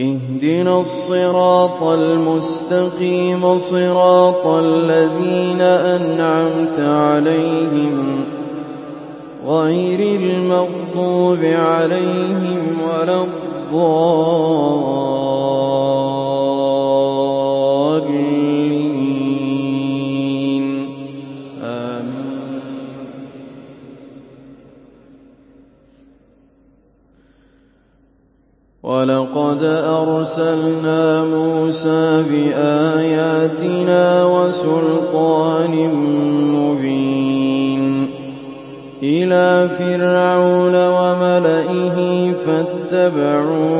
اهْدِنَا الصِّرَاطَ الْمُسْتَقِيمَ صِرَاطَ الَّذِينَ أَنْعَمْتَ عَلَيْهِمْ غَيْرِ الْمَغْضُوبِ عَلَيْهِمْ وَلَا الضَّالِّينَ وَلَقَدْ أَرْسَلْنَا مُوسَىٰ بِآيَاتِنَا وَسُلْطَانٍ مُّبِينٍ إِلَىٰ فِرْعَوْنَ وَمَلَئِهِ فَاتَّبَعُوا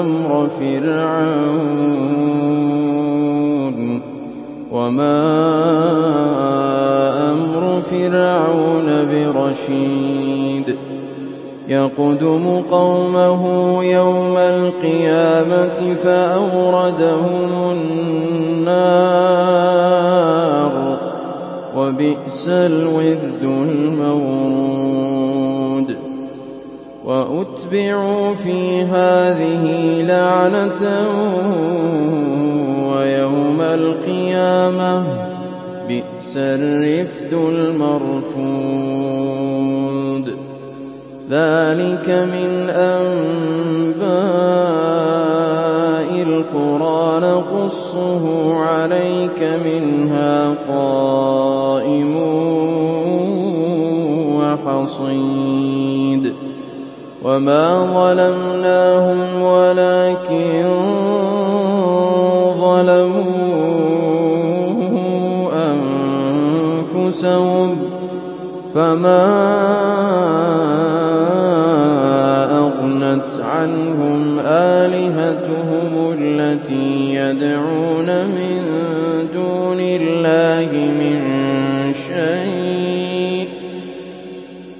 أَمْرَ فِرْعَوْنَ ۖ وَمَا أَمْرُ فِرْعَوْنَ بِرَشِيدٍ يَقْدُمُ قَوْمَهُ يَوْمَ الْقِيَامَةِ فَأَوْرَدَهُمُ النَّارَ ۖ وَبِئْسَ الْوِرْدُ الْمَوْرُودُ وَأُتْبِعُوا فِي هَٰذِهِ لَعْنَةً وَيَوْمَ الْقِيَامَةِ ۚ بِئْسَ الرِّفْدُ الْمَرْفُودُ ذَٰلِكَ مِنْ أَنبَاءِ الْقُرَىٰ نَقُصُّهُ عَلَيْكَ ۖ مِنْهَا قَائِمٌ وَحَصِيدٌ وَمَا ظَلَمْنَاهُمْ وَلَٰكِن ظَلَمُوا أَنفُسَهُمْ ۖ فَمَا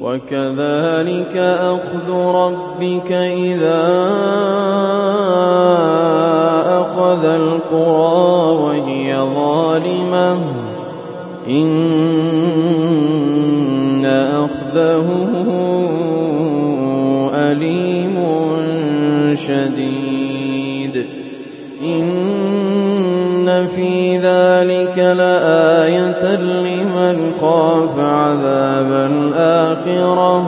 وَكَذَٰلِكَ أَخْذُ رَبِّكَ إِذَا أَخَذَ الْقُرَىٰ وَهِيَ ظَالِمَةٌ ۚ. إِنَّ أَخْذَهُ أَلِيمٌ شَدِيدٌ. إِنَّ فِي ذَٰلِكَ لَآيَةً لِّمَنْ خَافَ عَذَابَ الْآخِرَةِ ۚ.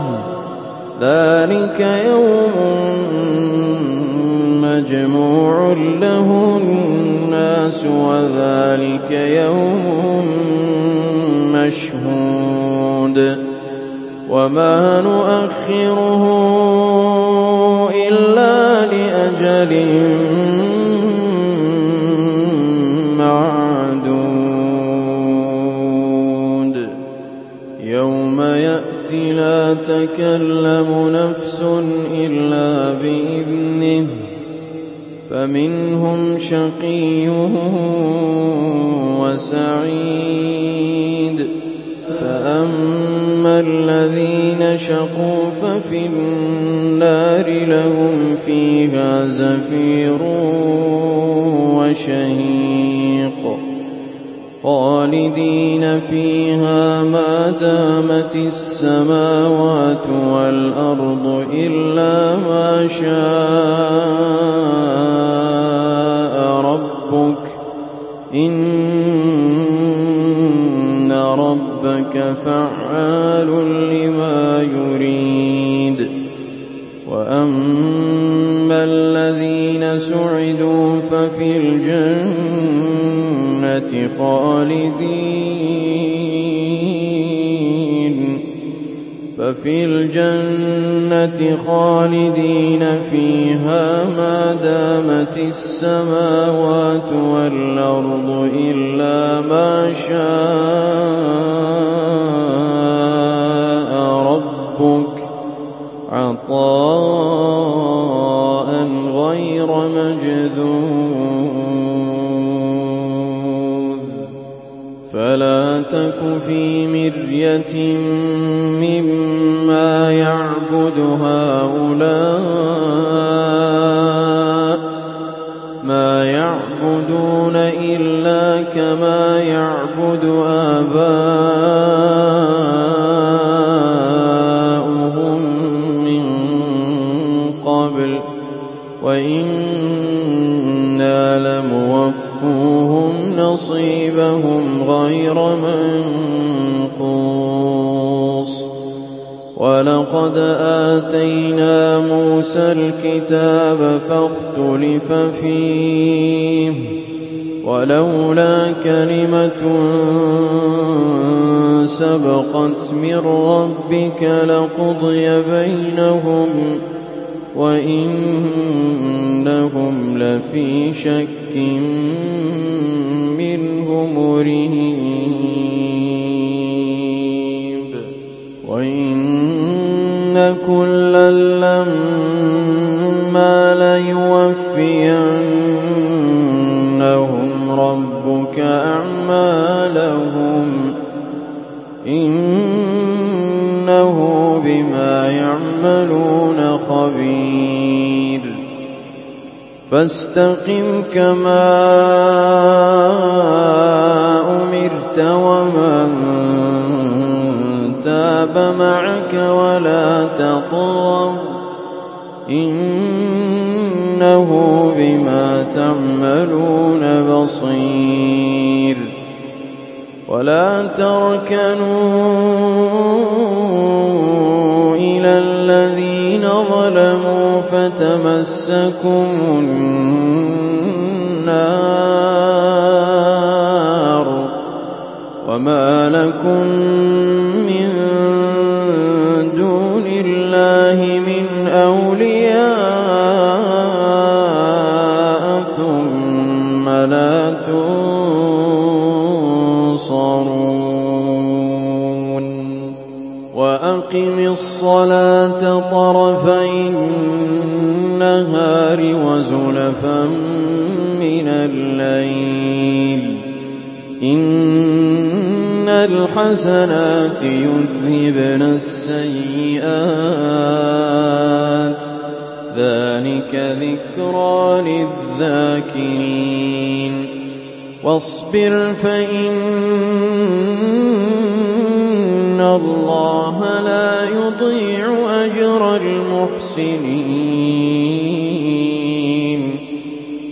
ذَٰلِكَ يَوْمٌ مَّجْمُوعٌ لَّهُ النَّاسُ وَذَٰلِكَ يَوْمٌ مَّشْهُودٌ. وَمَا نُؤَخِّرُهُ إِلَّا لِأَجَلٍ يَوْمَ يَأْتِ لَا تَكَلَّمُ نَفْسٌ إِلَّا بِإِذْنِهِ ۚ فَمِنْهُمْ شَقِيٌّ وَسَعِيدٌ. فَأَمَّا الَّذِينَ شَقُوا فَفِي النَّارِ لَهُمْ فِيهَا زَفِيرٌ وَشَهِيقٌ خَالِدِينَ فِيهَا مَا دَامَتِ السَّمَاوَاتُ وَالْأَرْضُ إِلَّا مَا شَاءَ رَبُّكَ ۚ إِنَّ رَبَّكَ فَعَّالٌ خَالِدِينَ. ففي الجنة خالدين فيها ما دامت السماوات والأرض إلا ما شاء ربك. عطاء غير مجذوذ. فلا تك في مرية مما يعبد هؤلاء ما يعبدون إلا كما يعبد آباؤهم من قبل. وإنا غير منقوص. ولقد آتينا موسى الكتاب فاختلف فيه ولولا كلمة سبقت من ربك لقضي بينهم وإنهم لفي شك مريب وإن كلا لما ليوفينهم ربك أعمالهم إنه بما يعملون خبير فاستقم كما أمرت ومن تاب معك ولا تطغوا إنه بما تعملون بصير ولا تركنوا فتمسكم النار وما لكم من دون الله من أولياء ثم لا تنصرون وأقم الصلاة وزلفا من الليل. إن الحسنات يذهبن السيئات. ذلك ذكرى للذاكرين. واصبر فإن الله لا يضيع أجر المحسنين.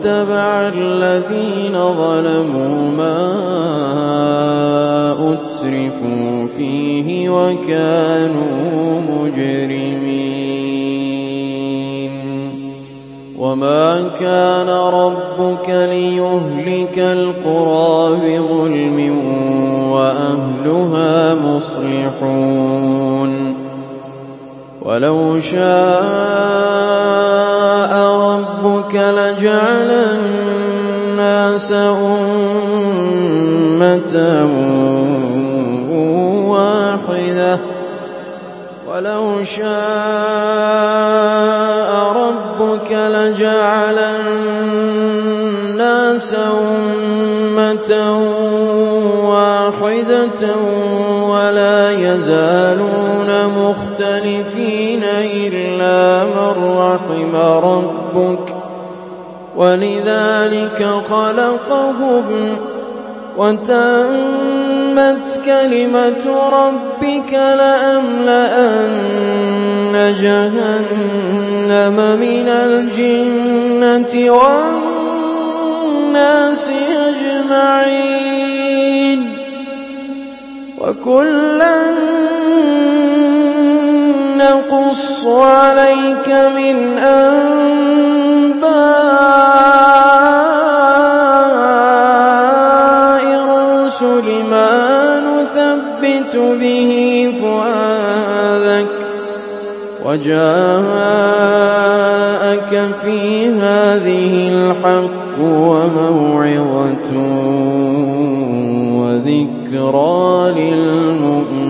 واتبع الذين ظلموا ما أترفوا فيه وكانوا مجرمين. وما كان ربك ليهلك القرى بظلم وأهلها مصلحون. ولو شاء ربك لجعل الناس أمة واحدة. ولو شاء ربك لجعل الناس أمة واحدة ولا يزالون مختلفين. إلا من رحم ربك ولذلك خلقهم وتمت كلمة ربك لأملأن جَهَنَّمَ مِنَ الْجِنَّةِ وَالنَّاسِ أَجْمَعِينَ وَكُلًّا نَّقُصُّ عَلَيْكَ مِنْ أَنبَاءِ الرُّسُلِ مَا نُثَبِّتُ بِهِ فُؤَادَكَ ۖ وَجَاءَكَ فِي هَٰذِهِ الْحَقُّ وَمَوْعِظَةٌ وَذِكْرَىٰ لِلْمُؤْمِنِينَ.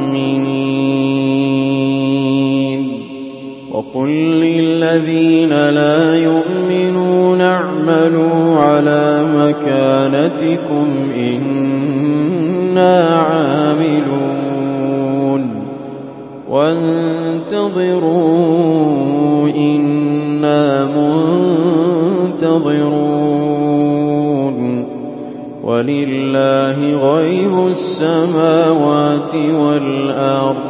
وَقُل لِّلَّذِينَ لَا يُؤْمِنُونَ اعْمَلُوا عَلَىٰ مَكَانَتِكُمْ إِنَّا عَامِلُونَ وَانتَظِرُوا إِنَّا مُنتَظِرُونَ وَلِلَّهِ غَيْبُ السَّمَاوَاتِ وَالْأَرْضِ ۚ